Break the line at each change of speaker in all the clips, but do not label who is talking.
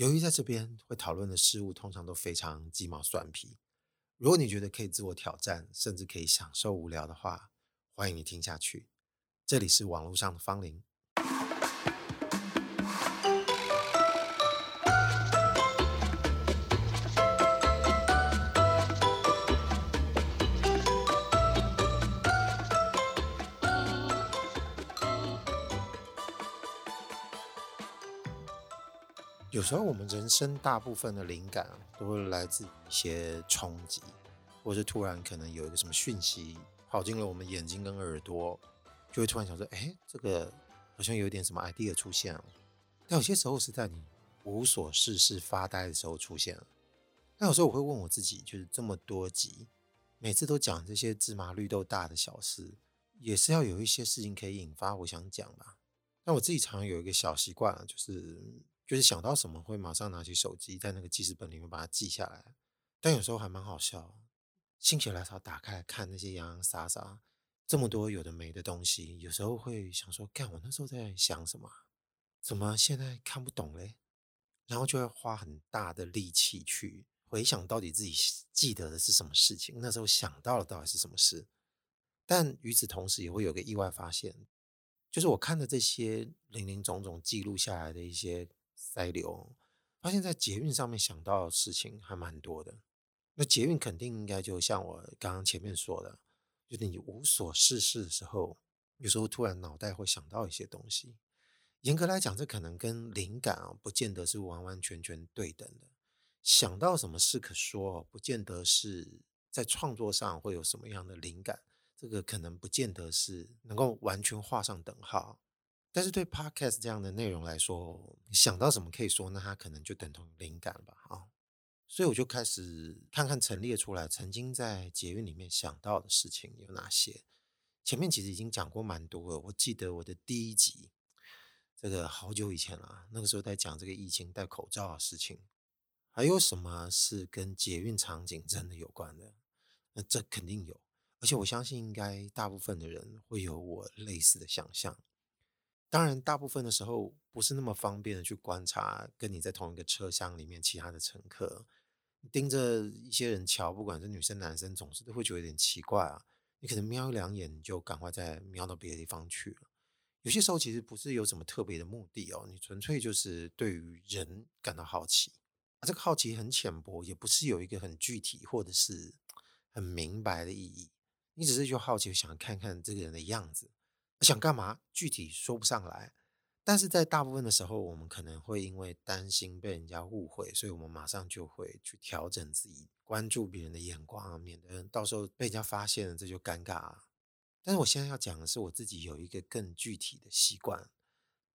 由于在这边会讨论的事物通常都非常鸡毛蒜皮，如果你觉得可以自我挑战，甚至可以享受无聊的话，欢迎你听下去。这里是网络上的芳邻。有时候，我们人生大部分的灵感都会来自一些冲击，或者突然可能有一个什么讯息跑进了我们眼睛跟耳朵，就会突然想说：“哎，这个好像有点什么 idea 出现了。”但有些时候是在你无所事事发呆的时候出现了。但有时候我会问我自己，就是这么多集，每次都讲这些芝麻绿豆大的小事，也是要有一些事情可以引发我想讲吧。但我自己常常有一个小习惯，就是。就是想到什么会马上拿起手机，在那个记事本里面把它记下来。但有时候还蛮好笑，心血来潮打开来看那些洋洋洒洒这么多有的没的东西，有时候会想说：干，我那时候在想什么？怎么现在看不懂嘞？然后就会花很大的力气去回想到底自己记得的是什么事情，那时候想到了到底是什么事。但与此同时，也会有个意外发现，就是我看的这些林林总总记录下来的一些。塞流，发现在捷运上面想到的事情还蛮多的。那捷运肯定应该就像我刚刚前面说的，就是你无所事事的时候，有时候突然脑袋会想到一些东西。严格来讲，这可能跟灵感啊，不见得是完完全全对等的。想到什么事可说，不见得是在创作上会有什么样的灵感，这个可能不见得是能够完全画上等号。但是对 Podcast 这样的内容来说，想到什么可以说，那它可能就等同灵感吧，啊，所以我就开始看看陈列出来曾经在捷运里面想到的事情有哪些。前面其实已经讲过蛮多了，我记得我的第一集，这个好久以前了，那个时候在讲这个疫情戴口罩的事情，还有什么是跟捷运场景真的有关的？那这肯定有，而且我相信应该大部分的人会有我类似的想象。当然，大部分的时候不是那么方便的去观察跟你在同一个车厢里面其他的乘客，盯着一些人瞧，不管是女生男生，总是都会觉得有点奇怪啊。你可能瞄一两眼，就赶快再瞄到别的地方去了。有些时候其实不是有什么特别的目的哦，你纯粹就是对于人感到好奇。这个好奇很浅薄，也不是有一个很具体或者是很明白的意义。你只是就好奇，想看看这个人的样子。想干嘛？具体说不上来，但是在大部分的时候，我们可能会因为担心被人家误会，所以我们马上就会去调整自己，关注别人的眼光，免得到时候被人家发现了，这就尴尬了。但是我现在要讲的是，我自己有一个更具体的习惯，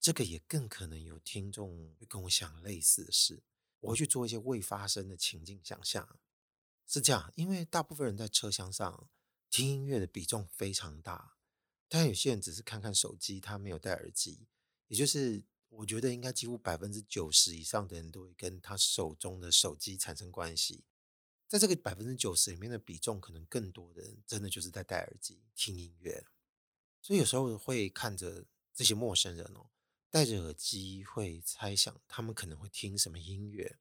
这个也更可能有听众会跟我想类似的事。我会去做一些未发生的情境想象，是这样，因为大部分人在车厢上听音乐的比重非常大。但有些人只是看看手机，他没有戴耳机，也就是我觉得应该几乎百分之九十以上的人都会跟他手中的手机产生关系。在这个百分之九十里面的比重，可能更多的人真的就是在戴耳机听音乐。所以有时候会看着这些陌生人哦，戴着耳机，会猜想他们可能会听什么音乐。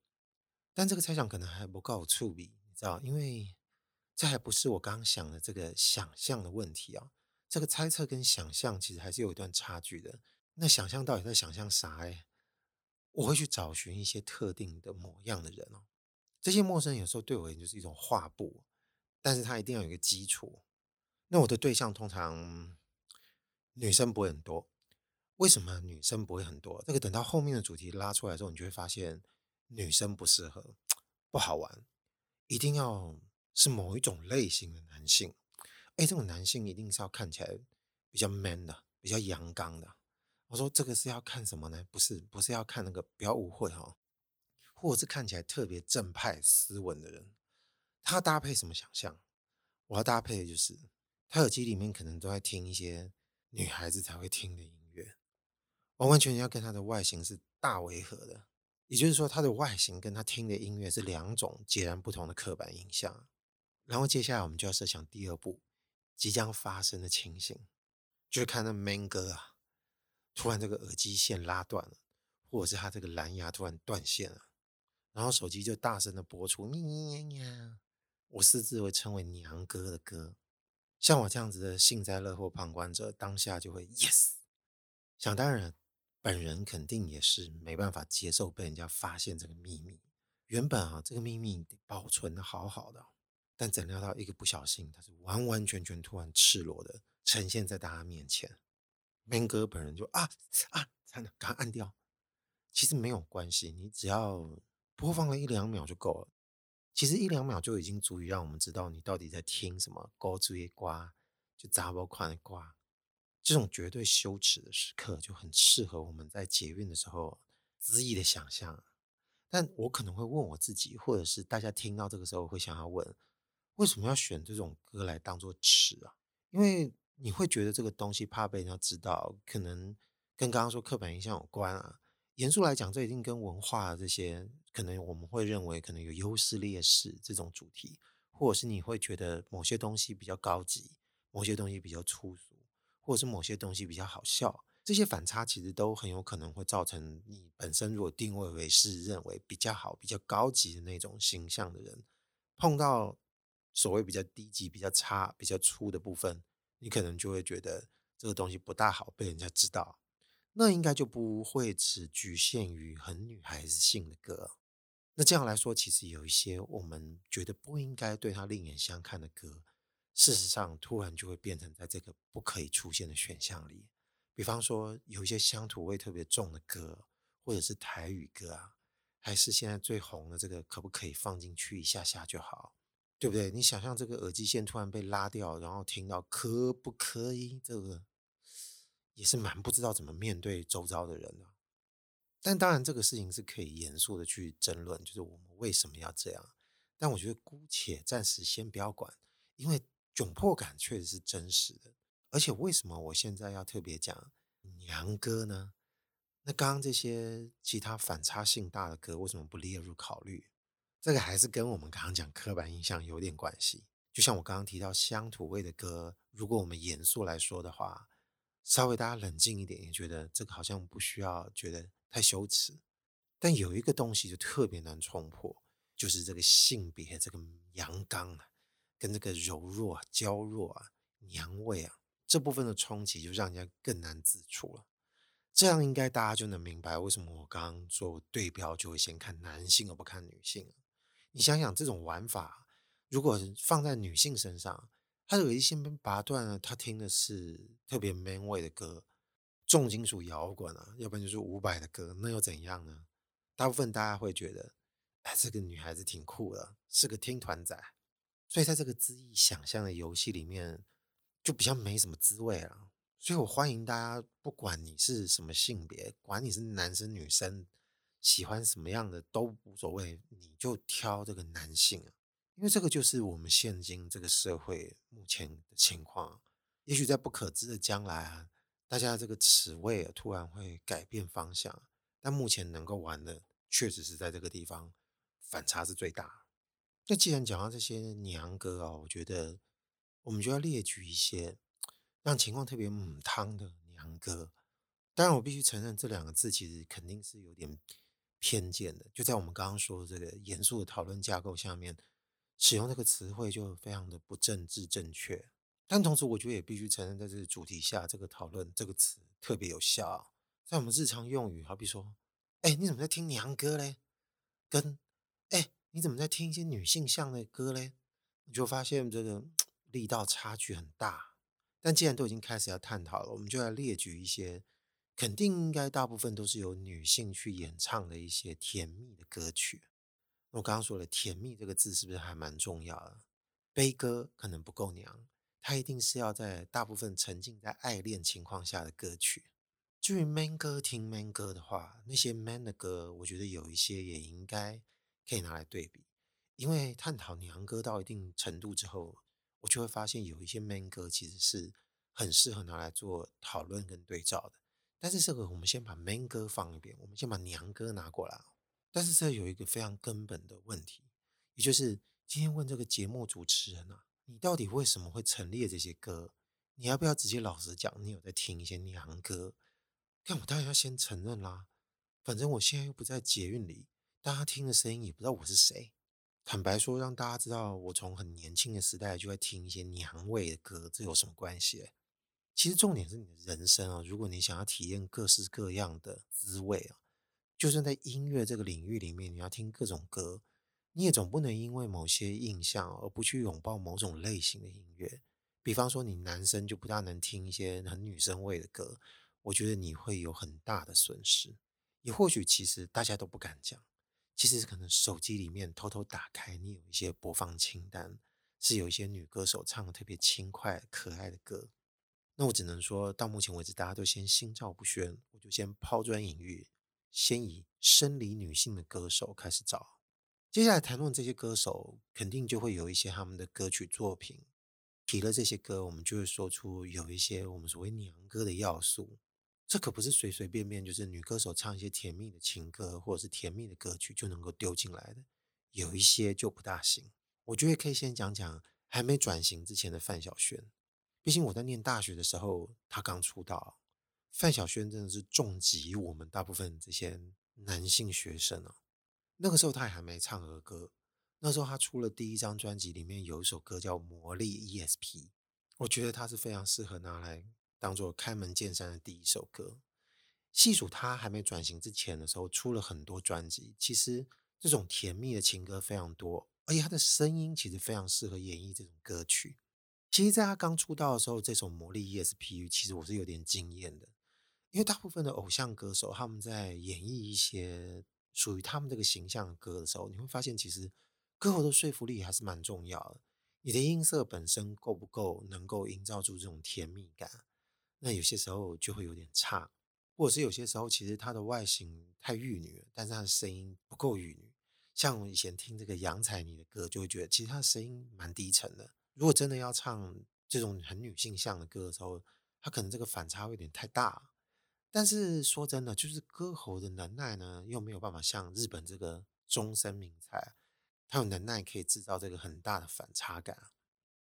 但这个猜想可能还不够触笔，你知道，因为这还不是我刚刚想的这个想象的问题啊。这个猜测跟想象其实还是有一段差距的。那想象到底在想象啥？哎，我会去找寻一些特定的模样的人哦。这些陌生人有时候对我而言就是一种画布，但是他一定要有一个基础。那我的对象通常女生不会很多。为什么女生不会很多？这个等到后面的主题拉出来之后，你就会发现女生不适合，不好玩。一定要是某一种类型的男性。哎，这种男性一定是要看起来比较 man 的，比较阳刚的。我说这个是要看什么呢？不是，不是要看那个，不要误会哈、哦。或者是看起来特别正派、斯文的人，他搭配什么想象？我要搭配的就是他耳机里面可能都在听一些女孩子才会听的音乐，完完全全要跟他的外形是大违和的。也就是说，他的外形跟他听的音乐是两种截然不同的刻板印象。然后接下来我们就要设想第二步。即将发生的情形，就是看那 man 哥啊，突然这个耳机线拉断了，或者是他这个蓝牙突然断线了，然后手机就大声的播出“咪咪呀”，我私自会称为“娘哥”的歌。像我这样子的幸灾乐祸旁观者，当下就会 yes。想当然，本人肯定也是没办法接受被人家发现这个秘密。原本啊，这个秘密得保存的好好的，但怎料到一个不小心，它是完完全全突然赤裸的呈现在大家面前。Man 哥本人就啊啊，惨了，赶快按掉。其实没有关系，你只要播放了一两秒就够了。其实一两秒就已经足以让我们知道你到底在听什么。高追瓜就杂包款的瓜，这种绝对羞耻的时刻就很适合我们在捷运的时候恣意的想象。但我可能会问我自己，或者是大家听到这个时候会想要问：为什么要选这种歌来当做词啊？因为你会觉得这个东西怕被人家知道，可能跟刚刚说刻板印象有关啊。严肃来讲，这一定跟文化这些可能我们会认为可能有优势劣势这种主题，或者是你会觉得某些东西比较高级，某些东西比较粗俗，或者是某些东西比较好笑，这些反差其实都很有可能会造成你本身如果定位为是认为比较好、比较高级的那种形象的人，碰到所谓比较低级、比较差、比较粗的部分，你可能就会觉得这个东西不大好被人家知道。那应该就不会只局限于很女孩子性的歌。那这样来说，其实有一些我们觉得不应该对他另眼相看的歌，事实上突然就会变成在这个不可以出现的选项里。比方说，有一些乡土味特别重的歌，或者是台语歌啊，还是现在最红的这个，可不可以放进去一下下就好？对不对？你想象这个耳机线突然被拉掉，然后听到可不可以这个？也是蛮不知道怎么面对周遭的人的，但当然这个事情是可以严肃的去争论，就是我们为什么要这样？但我觉得姑且暂时先不要管，因为窘迫感确实是真实的。而且为什么我现在要特别讲娘歌呢？那刚刚这些其他反差性大的歌为什么不列入考虑？这个还是跟我们刚刚讲刻板印象有点关系。就像我刚刚提到乡土味的歌，如果我们严肃来说的话。稍微大家冷静一点，也觉得这个好像不需要觉得太羞耻。但有一个东西就特别难冲破，就是这个性别，这个阳刚啊，跟这个柔弱、啊娇弱啊、娘味啊这部分的冲击，就让人家更难自处了。这样应该大家就能明白为什么我刚刚说我对标就会先看男性而不看女性。你想想这种玩法，如果放在女性身上。她有一些被拔断了，她听的是特别 man 味的歌，重金属摇滚啊，要不然就是伍佰的歌，那又怎样呢？大部分大家会觉得，哎，这个女孩子挺酷的，是个听团仔，所以在这个恣意想象的游戏里面，就比较没什么滋味了。所以我欢迎大家，不管你是什么性别，管你是男生女生，喜欢什么样的都无所谓，你就挑这个男性啊。因为这个就是我们现今这个社会目前的情况，也许在不可知的将来啊，大家这个词汇突然会改变方向，但目前能够玩的确实是在这个地方，反差是最大。那既然讲到这些娘歌啊，我觉得我们就要列举一些让情况特别母汤的娘歌。当然，我必须承认这两个字其实肯定是有点偏见的，就在我们刚刚说的这个严肃的讨论架构下面。使用这个词汇就非常的不政治正确，但同时我觉得也必须承认，在这个主题下，这个讨论这个词特别有效。在我们日常用语，好比说，哎，你怎么在听娘歌嘞？跟，哎，你怎么在听一些女性向的歌嘞？你就发现这个力道差距很大。但既然都已经开始要探讨了，我们就来列举一些，肯定应该大部分都是由女性去演唱的一些甜蜜的歌曲。我刚刚说了“甜蜜”这个字，是不是还蛮重要的？悲歌可能不够娘，它一定是要在大部分沉浸在爱恋情况下的歌曲。至于 man 歌听 man 歌的话，那些 man 的歌，我觉得有一些也应该可以拿来对比。因为探讨娘歌到一定程度之后，我就会发现有一些 man 歌其实是很适合拿来做讨论跟对照的。但是这个，我们先把 man 歌放一边，我们先把娘歌拿过来。但是这有一个非常根本的问题，也就是今天问这个节目主持人啊，你到底为什么会陈列这些歌？你要不要直接老实讲，你有在听一些娘歌？但我当然要先承认啦，反正我现在又不在捷运里，大家听的声音也不知道我是谁。坦白说，让大家知道我从很年轻的时代就会听一些娘味的歌，这有什么关系？其实重点是你的人生啊，如果你想要体验各式各样的滋味啊，就算在音乐这个领域里面，你要听各种歌，你也总不能因为某些印象而不去拥抱某种类型的音乐。比方说，你男生就不大能听一些很女生味的歌，我觉得你会有很大的损失。也或许其实大家都不敢讲。其实可能手机里面偷偷打开，你有一些播放清单，是有一些女歌手唱的特别轻快、可爱的歌。那我只能说到目前为止，大家都先心照不宣，我就先抛砖引玉，先以生理女性的歌手开始找。接下来谈论这些歌手，肯定就会有一些他们的歌曲作品。提了这些歌，我们就会说出有一些我们所谓娘歌的要素。这可不是随随便便就是女歌手唱一些甜蜜的情歌或者是甜蜜的歌曲就能够丢进来的，有一些就不大行。我觉得可以先讲讲还没转型之前的范晓萱，毕竟我在念大学的时候他刚出道，范晓萱真的是重击我们大部分这些男性学生啊。那个时候她也还没唱儿歌，那时候她出了第一张专辑，里面有一首歌叫《魔力 ESP》，我觉得他是非常适合拿来。当做开门见山的第一首歌，细数他还没转型之前的时候，出了很多专辑。其实这种甜蜜的情歌非常多，而且他的声音其实非常适合演绎这种歌曲。其实，在他刚出道的时候，这首《魔力 E.S.P.U.》其实我是有点惊艳的，因为大部分的偶像歌手他们在演绎一些属于他们这个形象的歌的时候，你会发现其实歌喉的说服力还是蛮重要的。你的音色本身够不够能够营造出这种甜蜜感？那有些时候就会有点差，或者是有些时候其实他的外形太玉女了，但是他的声音不够玉女。像我以前听这个杨采妮的歌，就会觉得其实她的声音蛮低沉的。如果真的要唱这种很女性向的歌的时候，她可能这个反差会有点太大。但是说真的，就是歌喉的能耐呢，又没有办法像日本这个中森明菜，她有能耐可以制造这个很大的反差感。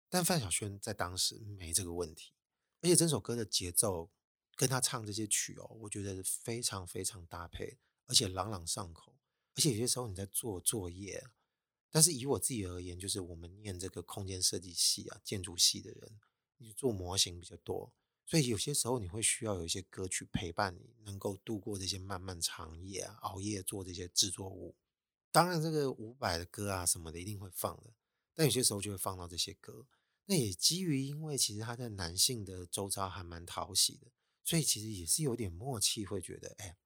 但范晓萱在当时没这个问题。而且整首歌的节奏跟他唱这些曲哦，我觉得非常非常搭配，而且朗朗上口。而且有些时候你在做作业，但是以我自己而言，就是我们念这个空间设计系啊、建筑系的人，你做模型比较多，所以有些时候你会需要有一些歌曲陪伴你，能够度过这些漫漫长夜啊，熬夜做这些制作物。当然，这个伍佰的歌啊什么的一定会放的，但有些时候就会放到这些歌。那也基于，因为其实他在男性的周遭还蛮讨喜的，所以其实也是有点默契，会觉得，哎，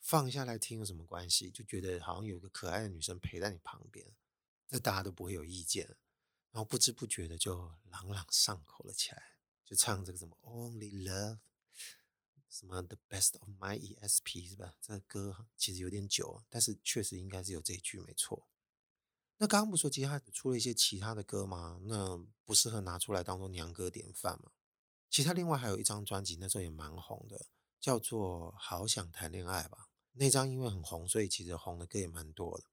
放下来听有什么关系？就觉得好像有个可爱的女生陪在你旁边，这大家都不会有意见。然后不知不觉的就朗朗上口了起来，就唱这个什么 Only Love，什么 The Best of My ESP 是吧？这歌其实有点久，但是确实应该是有这一句没错。那刚刚不说，其实他出了一些其他的歌吗？那不适合拿出来当做娘歌典范吗？其他另外还有一张专辑，那时候也蛮红的，叫做《好想谈恋爱》吧。那张因为很红，所以其实红的歌也蛮多的。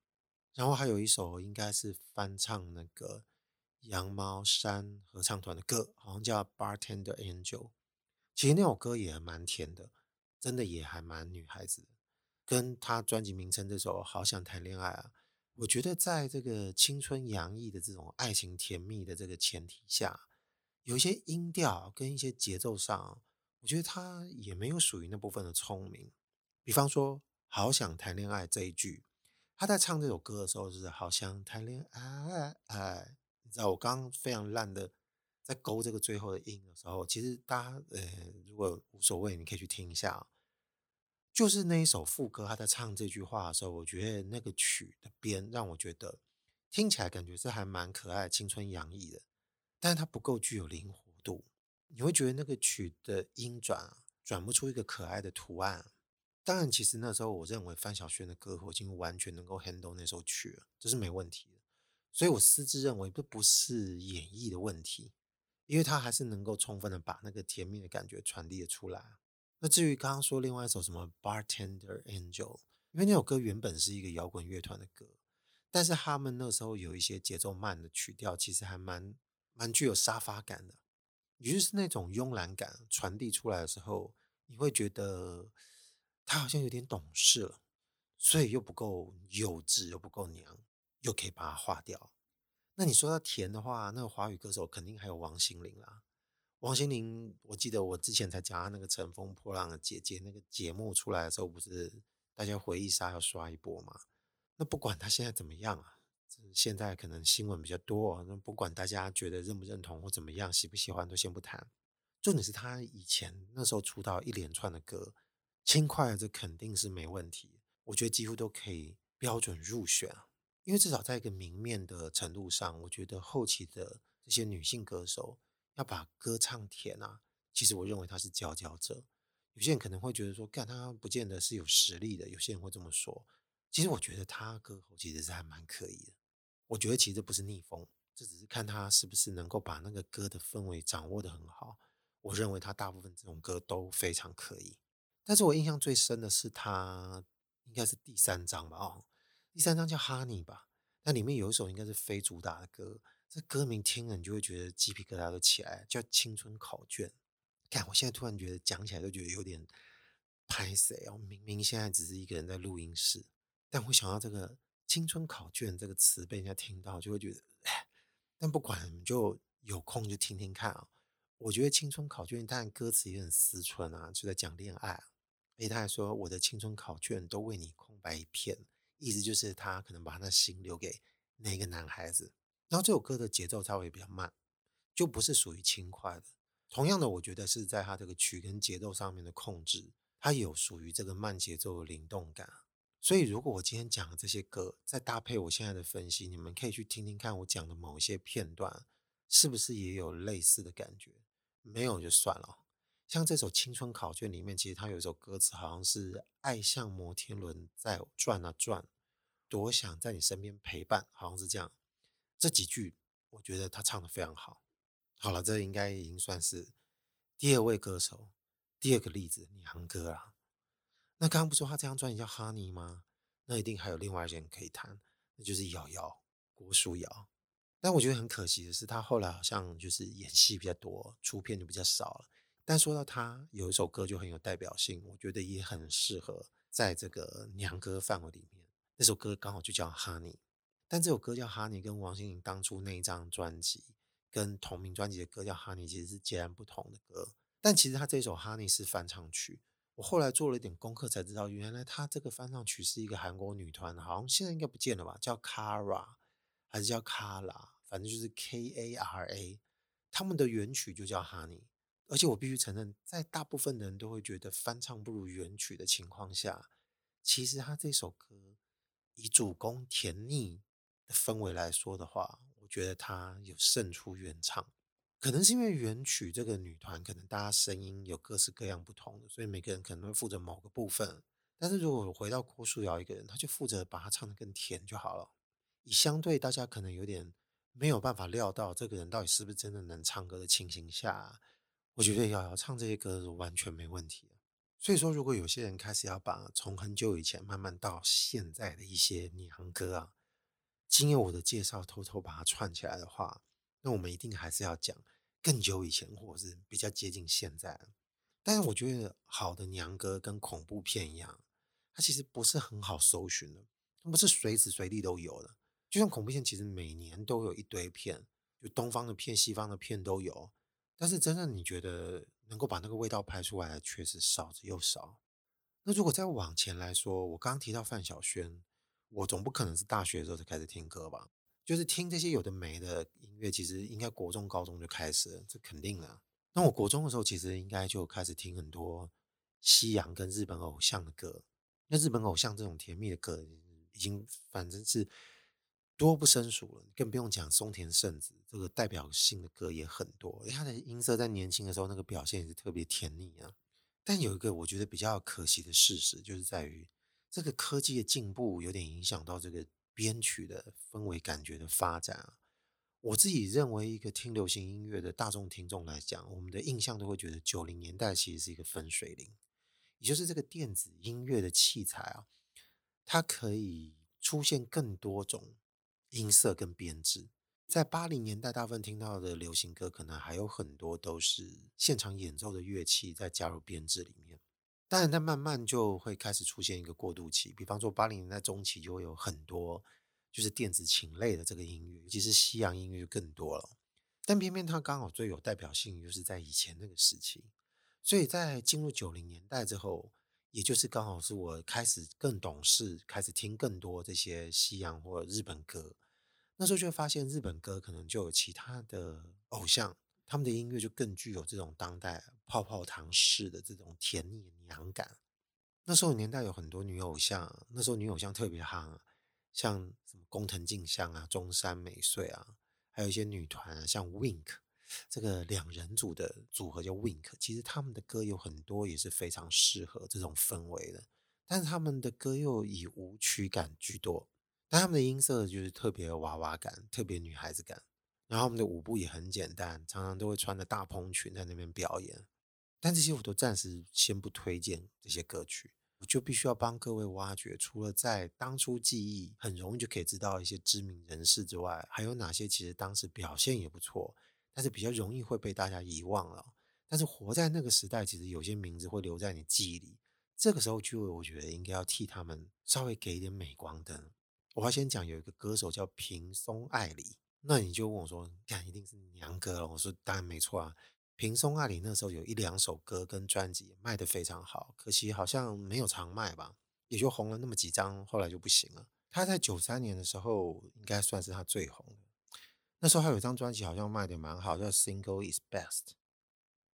然后还有一首应该是翻唱那个羊毛衫合唱团的歌，好像叫《Bartender Angel》。其实那首歌也蛮甜的，真的也还蛮女孩子的。跟他专辑名称这首《好想谈恋爱》啊。我觉得在这个青春洋溢的这种爱情甜蜜的这个前提下，有一些音调跟一些节奏上，我觉得他也没有属于那部分的聪明。比方说“好想谈恋爱”这一句，他在唱这首歌的时候就是“好像谈恋爱”，哎，你知道我刚刚非常烂的在勾这个最后的音的时候，其实大家呃如果无所谓，你可以去听一下。就是那一首副歌，他在唱这句话的时候，我觉得那个曲的编让我觉得听起来感觉是还蛮可爱、青春洋溢的，但是它不够具有灵活度。你会觉得那个曲的音转啊，转不出一个可爱的图案。当然，其实那时候我认为范晓萱的歌喉已经完全能够 handle 那首曲了，这是没问题的。所以我私自认为这不是演绎的问题，因为他还是能够充分的把那个甜蜜的感觉传递了出来。那至于刚刚说另外一首什么 Bartender Angel，因为那首歌原本是一个摇滚乐团的歌，但是他们那时候有一些节奏慢的曲调，其实还蛮蛮具有沙发感的，也就是那种慵懒感传递出来的时候，你会觉得他好像有点懂事了。所以又不够幼稚，又不够娘，又可以把它化掉。那你说到甜的话，那个华语歌手肯定还有王心凌啦。王心凌，我记得我之前才讲她那个《乘风破浪的姐姐》那个节目出来的时候，不是大家回忆杀要刷一波吗？那不管她现在怎么样啊，现在可能新闻比较多，那不管大家觉得认不认同或怎么样，喜不喜欢都先不谈。重点是她以前那时候出道一连串的歌，轻快的这肯定是没问题，我觉得几乎都可以标准入选。因为至少在一个明面的程度上，我觉得后期的这些女性歌手要把歌唱甜啊，其实我认为她是佼佼者。有些人可能会觉得说，干她不见得是有实力的。有些人会这么说，其实我觉得她歌喉其实是还蛮可以的。我觉得其实不是逆风，这只是看她是不是能够把那个歌的氛围掌握得很好。我认为她大部分这种歌都非常可以。但是我印象最深的是他应该是第三张吧，哦。第三张叫《Honey》吧，那里面有一首应该是非主打的歌，这歌名听了你就会觉得鸡皮疙瘩都起来，叫《青春考卷》。看，我现在突然觉得讲起来都觉得有点拍谁哦。明明现在只是一个人在录音室，但我想到这个“青春考卷”这个词被人家听到，就会觉得，但不管，就有空就听听看啊。我觉得《青春考卷》当然歌词也很思春啊，就在讲恋爱啊。而且他还说：“我的青春考卷都为你空白一片。”意思就是他可能把他的心留给那个男孩子，然后这首歌的节奏稍微比较慢，就不是属于轻快的。同样的，我觉得是在他这个曲跟节奏上面的控制，它有属于这个慢节奏的灵动感。所以，如果我今天讲的这些歌，再搭配我现在的分析，你们可以去听听看我讲的某一些片段，是不是也有类似的感觉？没有就算了。像这首《青春考卷》里面，其实它有一首歌词，好像是“爱像摩天轮在转啊转”。多想在你身边陪伴，好像是这样。这几句我觉得他唱的非常好。好了，这应该已经算是第二位歌手，第二个例子，娘哥啊。那刚刚不说他这张专辑叫《Honey》吗？那一定还有另外一些人可以谈，那就是瑶瑶，郭书瑶。但我觉得很可惜的是，他后来好像就是演戏比较多，出片就比较少了。但说到他有一首歌就很有代表性，我觉得也很适合在这个娘歌范围里面。那首歌刚好就叫《Honey》，但这首歌叫《Honey》跟王心凌当初那一张专辑跟同名专辑的歌叫《Honey》其实是截然不同的歌。但其实他这首《Honey》是翻唱曲，我后来做了一点功课才知道，原来他这个翻唱曲是一个韩国女团，好像现在应该不见了吧？叫 Kara 还是叫 Kara？反正就是 K A R A。他们的原曲就叫《Honey》，而且我必须承认，在大部分的人都会觉得翻唱不如原曲的情况下，其实他这首歌。以主攻甜腻的氛围来说的话，我觉得它有胜出原唱。可能是因为原曲这个女团，可能大家声音有各式各样不同的，所以每个人可能会负责某个部分。但是如果回到郭书瑶一个人，他就负责把它唱得更甜就好了。以相对大家可能有点没有办法料到这个人到底是不是真的能唱歌的情形下，我觉得瑶瑶唱这些歌是完全没问题。所以说，如果有些人开始要把从很久以前慢慢到现在的一些娘歌啊，经由我的介绍偷偷把它串起来的话，那我们一定还是要讲更久以前，或者是比较接近现在。但是我觉得好的娘歌跟恐怖片一样，它其实不是很好搜寻的，它不是随时随地都有的。就像恐怖片，其实每年都有一堆片，就东方的片、西方的片都有。但是真正你觉得能够把那个味道拍出来的，确实少之又少。那如果再往前来说，我刚刚提到范晓萱，我总不可能是大学的时候才开始听歌吧？就是听这些有的没的音乐，其实应该国中、高中就开始了，这肯定的。那我国中的时候，其实应该就开始听很多西洋跟日本偶像的歌。那日本偶像这种甜蜜的歌，已经反正是。多不胜数了，更不用讲松田圣子这个代表性的歌也很多。他的音色在年轻的时候那个表现也是特别甜腻啊。但有一个我觉得比较可惜的事实，就是在于这个科技的进步有点影响到这个编曲的氛围感觉的发展啊。我自己认为，一个听流行音乐的大众听众来讲，我们的印象都会觉得九零年代其实是一个分水岭，也就是这个电子音乐的器材啊，它可以出现更多种。音色跟编制，在八零年代大部分听到的流行歌，可能还有很多都是现场演奏的乐器在加入编制里面。当然，它慢慢就会开始出现一个过渡期。比方说，八零年代中期就会有很多就是电子琴类的这个音乐，尤其是西洋音乐就更多了。但偏偏它刚好最有代表性，就是在以前那个时期。所以在进入九零年代之后，也就是刚好是我开始更懂事，开始听更多这些西洋或日本歌。那时候就发现，日本歌可能就有其他的偶像。他们的音乐就更具有这种当代泡泡糖式的这种甜腻娘感。那时候年代有很多女偶像，那时候女偶像特别夯，像什么工藤静香啊、中山美穗啊，还有一些女团啊，像 Wink 这个两人组的组合叫 Wink。其实他们的歌有很多也是非常适合这种氛围的，但是他们的歌又以舞曲感居多，但他们的音色就是特别娃娃感，特别女孩子感。然后他们的舞步也很简单，常常都会穿着大蓬裙在那边表演。但这些我都暂时先不推荐这些歌曲，我就必须要帮各位挖掘，除了在当初记忆很容易就可以知道一些知名人士之外，还有哪些其实当时表现也不错，但是比较容易会被大家遗忘了。但是活在那个时代，其实有些名字会留在你记忆里。这个时候就我觉得应该要替他们稍微给一点镁光灯。我要先讲有一个歌手叫平松爱里。那你就问我说：“看，一定是娘歌了。”我说：“当然没错啊。”平松爱里那时候有一两首歌跟专辑卖得非常好，可惜好像没有常卖吧，也就红了那么几张，后来就不行了。他在九三年的时候应该算是他最红的，那时候还有一张专辑好像卖得蛮好，叫《Single Is Best》。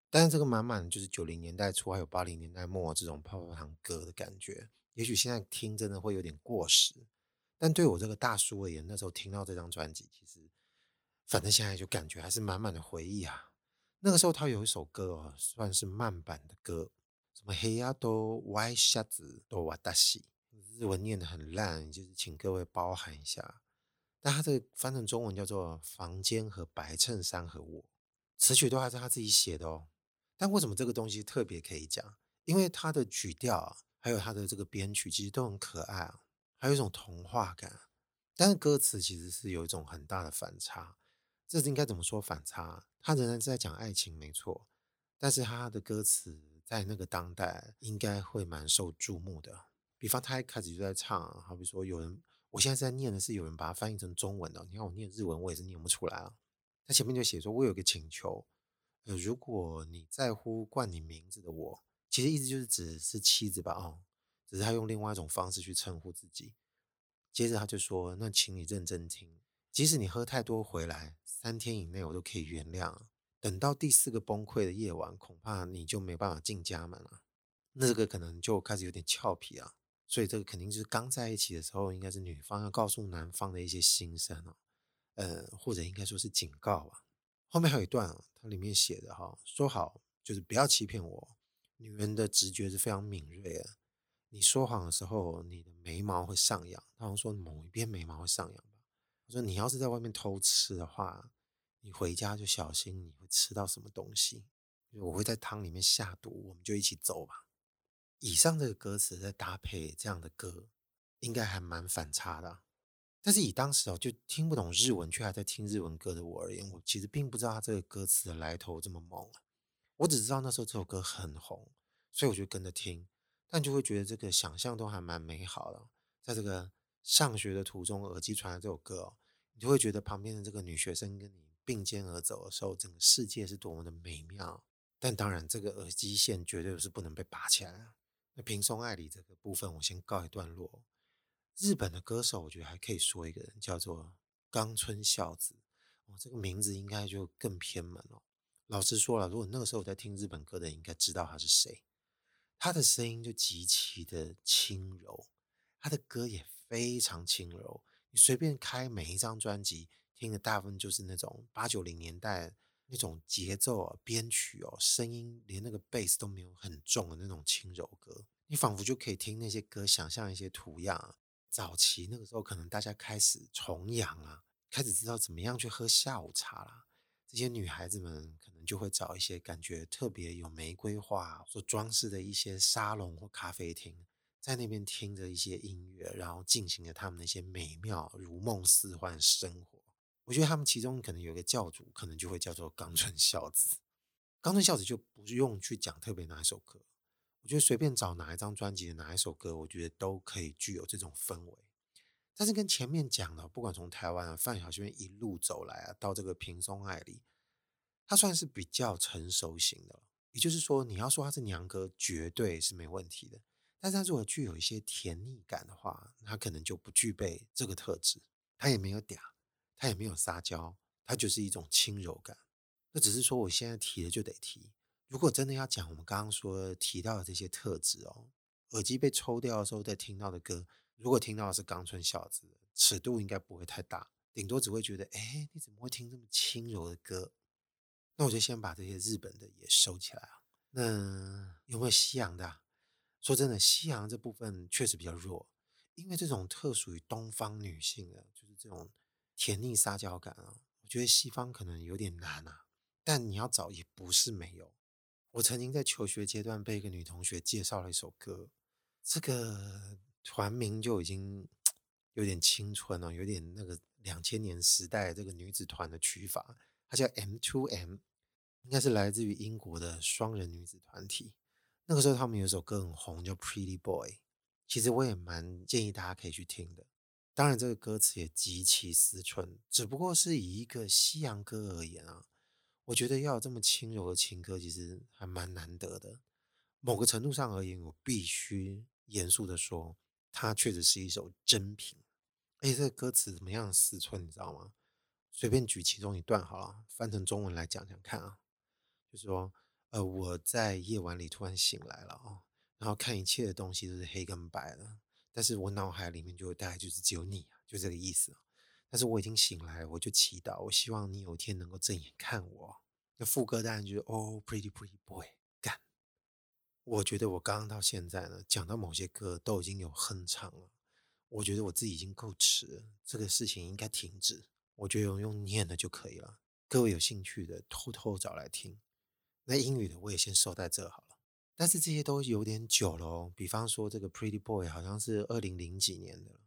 但是这个满满就是九零年代初还有八零年代末这种泡泡糖歌的感觉，也许现在听真的会有点过时，但对我这个大叔而言，那时候听到这张专辑，其实。反正现在就感觉还是满满的回忆啊。那个时候他有一首歌哦，算是慢版的歌，什么黑呀都歪瞎子都瓦达西，日文念得很烂，就是请各位包涵一下。但他这个翻成中文叫做《房间和白衬衫和我》，词曲都还是他自己写的哦。但为什么这个东西特别可以讲？因为他的曲调，还有他的这个编曲其实都很可爱啊，还有一种童话感。但是歌词其实是有一种很大的反差。这是应该怎么说反差？他仍然是在讲爱情，没错，但是他的歌词在那个当代应该会蛮受注目的。比方他一开始就在唱，好比说有人，我现在在念的是有人把它翻译成中文的，你看我念日文，我也是念不出来啊。他前面就写说：“我有个请求，呃，如果你在乎冠你名字的我，其实意思就是指是妻子吧？哦，只是他用另外一种方式去称呼自己。接着他就说：那请你认真听，即使你喝太多回来。”三天以内我都可以原谅，等到第四个崩溃的夜晚，恐怕你就没办法进家门了。那这个可能就开始有点俏皮啊，所以这个肯定就是刚在一起的时候，应该是女方要告诉男方的一些心声哦，呃，或者应该说是警告啊。后面还有一段，它里面写的哈，说好就是不要欺骗我。女人的直觉是非常敏锐的，你说谎的时候，你的眉毛会上扬，他好像说某一边眉毛会上扬。说你要是在外面偷吃的话，你回家就小心你会吃到什么东西。我会在汤里面下毒，我们就一起走吧。以上这个歌词再搭配这样的歌，应该还蛮反差的。但是以当时哦就听不懂日文却还在听日文歌的我而言，我其实并不知道他这个歌词的来头这么猛啊。我只知道那时候这首歌很红，所以我就跟着听，但就会觉得这个想象都还蛮美好的，在这个。上学的途中，耳机传来这首歌哦，你就会觉得旁边的这个女学生跟你并肩而走的时候，整个世界是多么的美妙。但当然，这个耳机线绝对是不能被拔起来的。那平松爱里这个部分，我先告一段落。日本的歌手，我觉得还可以说一个人，叫做冈村孝子。哦，这个名字应该就更偏门了。老实说了，如果那个时候我在听日本歌的，应该知道他是谁。他的声音就极其的轻柔，他的歌也。非常轻柔，你随便开每一张专辑，听的大部分就是那种八九零年代那种节奏啊、编曲哦、声音，连那个贝斯都没有很重的那种轻柔歌，你仿佛就可以听那些歌，想象一些图样啊。早期那个时候，可能大家开始崇洋啊，开始知道怎么样去喝下午茶啦。这些女孩子们可能就会找一些感觉特别有玫瑰花所装饰的一些沙龙或咖啡厅。在那边听着一些音乐，然后进行着他们那些美妙如梦似幻生活。我觉得他们其中可能有一个教主，可能就会叫做冈村孝子。冈村孝子就不用去讲特别哪一首歌，我觉得随便找哪一张专辑的哪一首歌，我觉得都可以具有这种氛围。但是跟前面讲的，不管从台湾啊范晓萱一路走来啊，到这个平松爱里，他算是比较成熟型的。也就是说，你要说他是娘歌，绝对是没问题的。但是他如果具有一些甜腻感的话，他可能就不具备这个特质。他也没有嗲，他也没有撒娇，他就是一种轻柔感。那只是说，我现在提了就得提。如果真的要讲我们刚刚说提到的这些特质哦，耳机被抽掉的时候再听到的歌，如果听到的是冈村孝子，尺度应该不会太大，顶多只会觉得，哎，你怎么会听这么轻柔的歌？那我就先把这些日本的也收起来啊。那有没有西洋的？说真的，西洋这部分确实比较弱，因为这种特属于东方女性的，就是这种甜腻撒娇感啊，我觉得西方可能有点难啊。但你要找也不是没有。我曾经在求学阶段被一个女同学介绍了一首歌，这个团名就已经 有点青春了，有点那个两千年时代这个女子团的曲法，它叫 M Two M，应该是来自于英国的双人女子团体。那个时候他们有一首歌很红，叫 Pretty Boy，其实我也蛮建议大家可以去听的。当然这个歌词也极其思春，只不过是以一个西洋歌而言啊。我觉得要有这么轻柔的情歌，其实还蛮难得的。某个程度上而言，我必须严肃的说，它确实是一首珍品。而且这个歌词怎么样思春，你知道吗？随便举其中一段好了，翻成中文来讲讲看啊。就是说，呃，我在夜晚里突然醒来了哦，然后看一切的东西都是黑跟白的，但是我脑海里面就大概就是只有你啊，就这个意思。但是我已经醒来，我就祈祷，我希望你有一天能够正眼看我。那副歌当然就是 Oh pretty pretty boy，干。我觉得我刚刚到现在呢，讲到某些歌都已经有哼唱了。我觉得我自己已经够迟了，这个事情应该停止。我觉得用念的就可以了。各位有兴趣的，偷偷找来听。那英语的我也先收在这好了。但是这些都有点久了哦。比方说这个 Pretty Boy 好像是二零零几年的。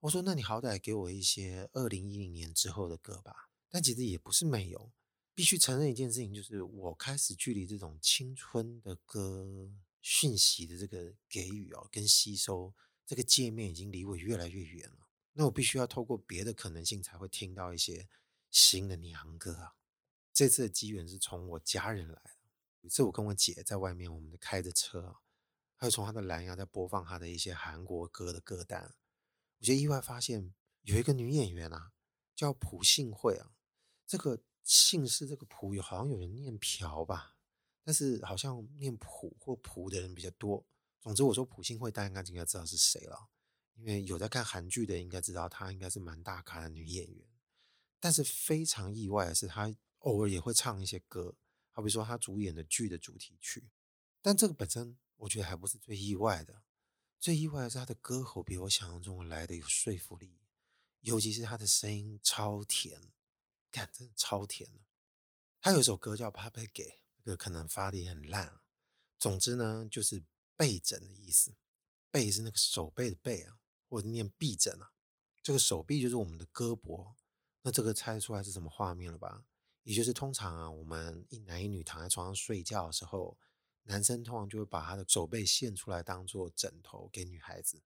我说：“那你好歹给我一些二零一零年之后的歌吧。”但其实也不是没有，必须承认一件事情，就是我开始距离这种青春的歌讯息的这个给予哦，跟吸收这个界面已经离我越来越远了。那我必须要透过别的可能性才会听到一些新的娘歌啊。这次的机缘是从我家人来的，有一次我跟我姐在外面，我们开着车啊，还有从她的蓝牙在播放她的一些韩国歌的歌单。我就意外发现有一个女演员啊，叫朴信惠啊。这个姓氏这个朴有好像有人念朴吧，但是好像念朴或朴的人比较多。总之我说朴信惠，大家应该应该知道是谁了，因为有在看韩剧的应该知道她应该是蛮大咖的女演员。但是非常意外的是，她偶尔也会唱一些歌，好比说他主演的剧的主题曲。但这个本身我觉得还不是最意外的。最意外的是，他的歌喉比我想象中来的有说服力，尤其是他的声音超甜，干，真的超甜。他有一首歌叫《Pape g a》，这个可能发的也很烂。总之呢，就是背枕的意思，背是那个手背的背啊，或者念臂枕啊。这个手臂就是我们的胳膊，那这个猜出来是什么画面了吧？也就是通常啊，我们一男一女躺在床上睡觉的时候。男生通常就会把他的手背献出来当做枕头给女孩子，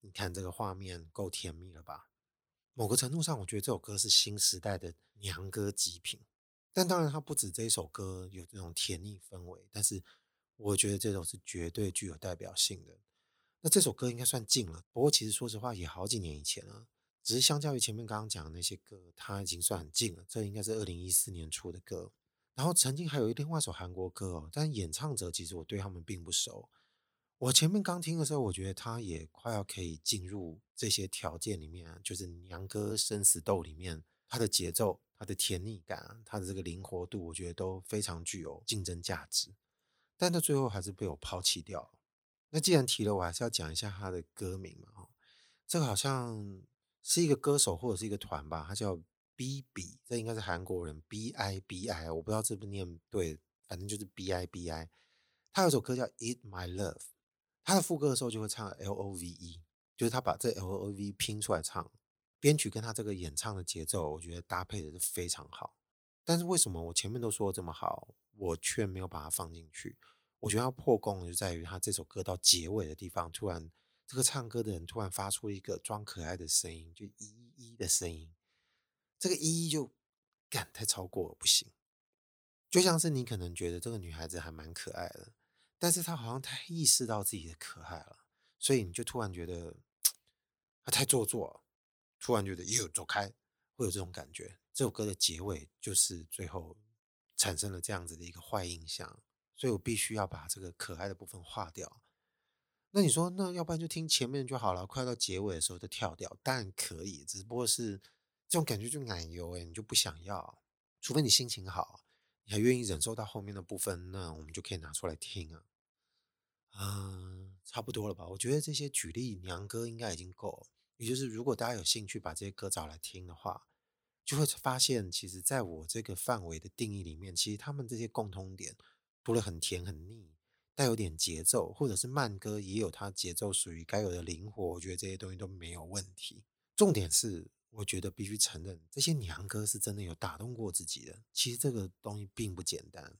你看这个画面够甜蜜了吧？某个程度上，我觉得这首歌是新时代的娘歌极品。但当然，它不止这一首歌有这种甜腻氛围，但是我觉得这首是绝对具有代表性的。那这首歌应该算近了，不过其实说实话也好几年以前了，只是相较于前面刚刚讲的那些歌，它已经算很近了。这应该是二零一四年出的歌。然后曾经还有另外一首韩国歌哦，但演唱者其实我对他们并不熟。我前面刚听的时候，我觉得他也快要可以进入这些条件里面，就是娘歌生死斗里面，他的节奏、他的甜腻感、他的这个灵活度，我觉得都非常具有竞争价值。但他最后还是被我抛弃掉了。那既然提了，我还是要讲一下他的歌名嘛。哦这个好像是一个歌手或者是一个团吧，他叫。B B，这应该是韩国人。B I B I，我不知道这不念对，反正就是 B I B I。他有首歌叫《Eat My Love》，他的副歌的时候就会唱 L O V E，就是他把这 L O V E 拼出来唱。编曲跟他这个演唱的节奏，我觉得搭配的是非常好。但是为什么我前面都说的这么好，我却没有把它放进去？我觉得要破功就在于他这首歌到结尾的地方，突然这个唱歌的人突然发出一个装可爱的声音，就一一的声音，这个一一就干太超过了，不行。就像是你可能觉得这个女孩子还蛮可爱的，但是她好像太意识到自己的可爱了，所以你就突然觉得她太做作了，突然觉得哟走开，会有这种感觉。这首歌的结尾就是最后产生了这样子的一个坏印象，所以我必须要把这个可爱的部分划掉。那你说，那要不然就听前面就好了，快到结尾的时候就跳掉，当然可以，只不过是这种感觉就奶油哎，你就不想要，除非你心情好，你还愿意忍受到后面的部分，那我们就可以拿出来听啊。嗯，差不多了吧？我觉得这些举例娘歌应该已经够，也就是如果大家有兴趣把这些歌找来听的话，就会发现，其实在我这个范围的定义里面，其实他们这些共通点，除了很甜很腻。带有点节奏，或者是慢歌，也有它节奏属于该有的灵活。我觉得这些东西都没有问题。重点是，我觉得必须承认，这些娘歌是真的有打动过自己的。其实这个东西并不简单。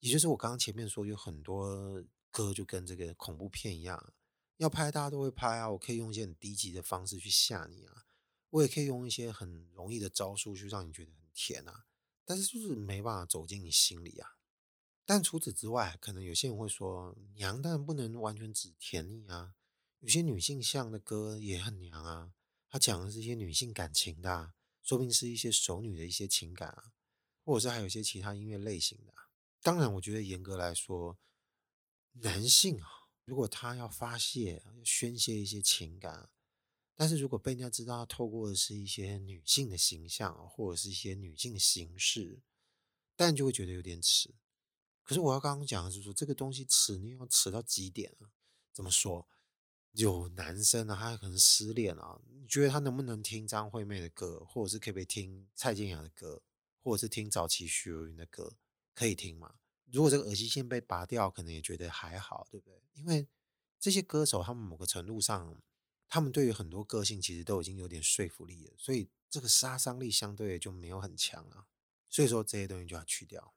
也就是我刚刚前面说，有很多歌就跟这个恐怖片一样，要拍大家都会拍啊。我可以用一些很低级的方式去吓你啊，我也可以用一些很容易的招数去让你觉得很甜啊。但是就是没办法走进你心里啊。但除此之外，可能有些人会说，娘当然不能完全指甜腻啊。有些女性向的歌也很娘啊，它讲的是一些女性感情的啊，说不定是一些熟女的一些情感啊，或者是还有一些其他音乐类型的啊。当然，我觉得严格来说，男性啊，如果他要发泄、宣泄一些情感，但是如果被人家知道透过的是一些女性的形象，或者是一些女性的形式，但就会觉得有点耻。可是我要刚刚讲的是说，这个东西耻，你要耻到极点啊？怎么说？有男生啊，他可能失恋啊，你觉得他能不能听张惠妹的歌，或者是可不可以听蔡健雅的歌，或者是听早期许茹芸的歌？可以听吗？如果这个耳机线被拔掉，可能也觉得还好，对不对？因为这些歌手，他们某个程度上，他们对于很多个性其实都已经有点说服力了，所以这个杀伤力相对就没有很强了。所以说这些东西就要去掉。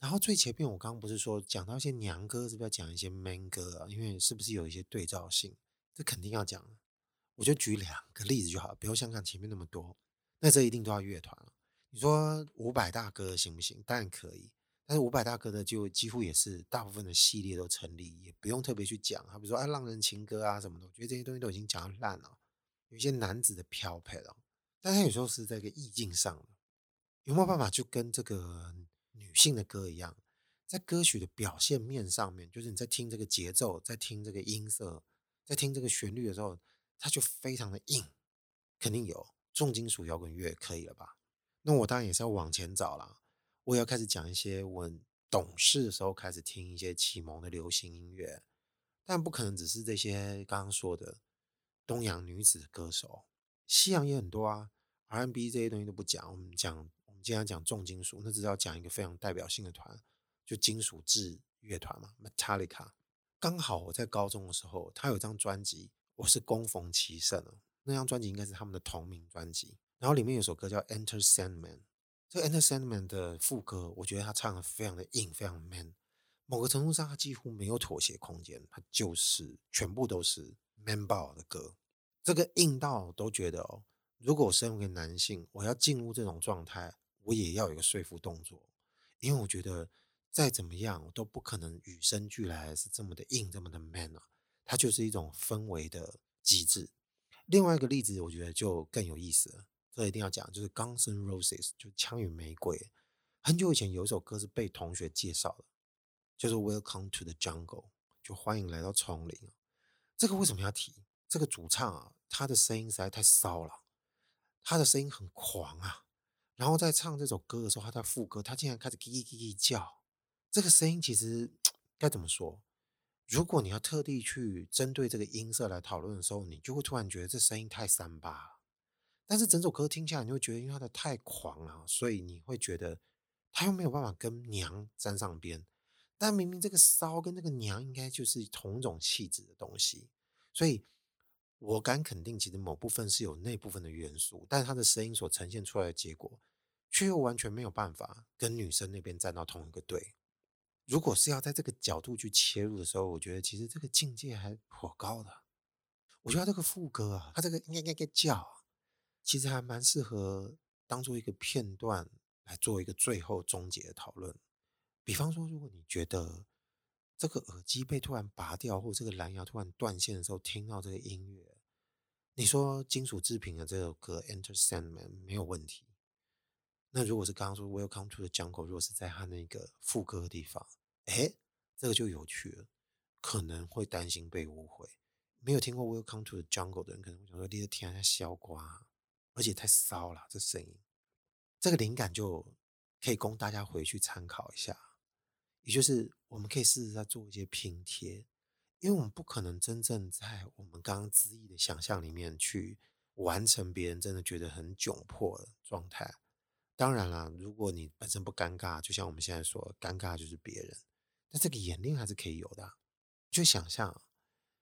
然后最前面我刚刚不是说讲到一些娘歌，是不是要讲一些 man 歌啊？因为是不是有一些对照性？这肯定要讲。我就举两个例子就好，不用像看前面那么多。那这一定都要乐团了。你说伍佰大哥行不行？当然可以。但是伍佰大哥的就几乎也是大部分的系列都成立，也不用特别去讲。他比如说啊，浪人情歌啊什么的，我觉得这些东西都已经讲到烂了。有一些男子的标配了，但他有时候是在一个意境上，有没有办法就跟这个？女性的歌一样，在歌曲的表现面上面，就是你在听这个节奏，在听这个音色，在听这个旋律的时候，它就非常的硬，肯定有重金属摇滚乐可以了吧？那我当然也是要往前找了，我也要开始讲一些我懂事的时候开始听一些启蒙的流行音乐，但不可能只是这些刚刚说的东洋女子歌手，西洋也很多啊，R&B 这些东西都不讲，我们讲。今天讲重金属，那只是要讲一个非常代表性的团，就金属制乐团嘛，Metallica。刚好我在高中的时候，他有张专辑，我是恭逢其盛了。那张专辑应该是他们的同名专辑，然后里面有首歌叫《Enter Sandman》。这个《Enter Sandman》的副歌，我觉得他唱的非常的硬，非常 man。某个程度上，他几乎没有妥协空间，他就是全部都是 man 爆的歌。这个硬到都觉得哦，如果我身为男性，我要进入这种状态。我也要有一个说服动作，因为我觉得再怎么样我都不可能与生俱来是这么的硬，这么的 man 啊，它就是一种氛围的机制。另外一个例子，我觉得就更有意思了，这一定要讲，就是 Guns N' Roses，就枪与玫瑰。很久以前有一首歌是被同学介绍的，就是 Welcome to the Jungle，就欢迎来到丛林。这个为什么要提？这个主唱啊，他的声音实在太骚了，他的声音很狂啊。然后在唱这首歌的时候，他在副歌，他竟然开始叽叽叽叽叫。这个声音其实该怎么说？如果你要特地去针对这个音色来讨论的时候，你就会突然觉得这声音太三八。但是整首歌听下来，你会觉得因为它的太狂了，所以你会觉得他又没有办法跟娘沾上边。但明明这个骚跟这个娘应该就是同一种气质的东西，所以。我敢肯定，其实某部分是有那部分的元素，但他的声音所呈现出来的结果，却又完全没有办法跟女生那边站到同一个队。如果是要在这个角度去切入的时候，我觉得其实这个境界还颇高的。我觉得这个副歌啊，它这个应该应该叫，其实还蛮适合当做一个片段来做一个最后终结的讨论。比方说，如果你觉得这个耳机被突然拔掉，或这个蓝牙突然断线的时候，听到这个音乐，你说金属制品的这首歌《Enter Sandman》没有问题。那如果是刚刚说 Welcome to the Jungle，如果是在他那个副歌的地方，哎，这个就有趣了，可能会担心被误会。没有听过 Welcome to the Jungle 的人，可能会想说：“你的天在削瓜，而且太骚了，这声音。”这个灵感就可以供大家回去参考一下。也就是我们可以试试在做一些拼贴，因为我们不可能真正在我们刚刚恣意的想象里面去完成别人真的觉得很窘迫的状态。当然了，如果你本身不尴尬，就像我们现在说，尴尬就是别人，那这个演练还是可以有的。就想象，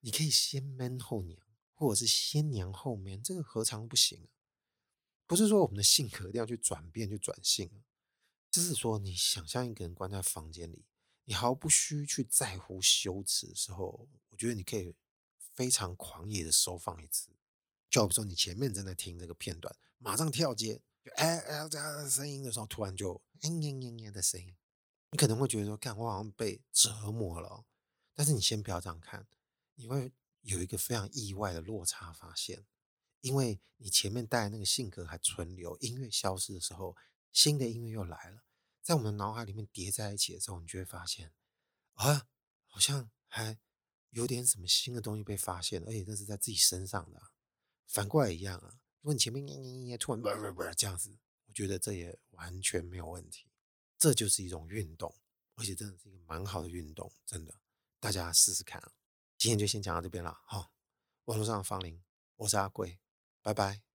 你可以先 man 后娘，或者是先娘后 man，这个何尝不行？不是说我们的性格一定要去转变去转性，就是说你想象一个人关在房间里，你毫不需去在乎羞耻的时候，我觉得你可以非常狂野的收放一次。就比如说你前面正在听这个片段，马上跳接。就哎哎，这样的声音的时候，突然就嘤嘤嘤嘤的声音，你可能会觉得说，看我好像被折磨了。但是你先不要这样看，你会有一个非常意外的落差发现，因为你前面带那个性格还存留，音乐消失的时候，新的音乐又来了，在我们的脑海里面叠在一起的时候，你就会发现啊，好像还有点什么新的东西被发现了，而且这是在自己身上的，反过来一样啊。如果你前面嘤嘤嘤突然不不不这样子，我觉得这也完全没有问题。这就是一种运动，而且真的是一个蛮好的运动，真的，大家试试看啊。今天就先讲到这边了，好，网络上的芳邻，我是阿贵，拜拜。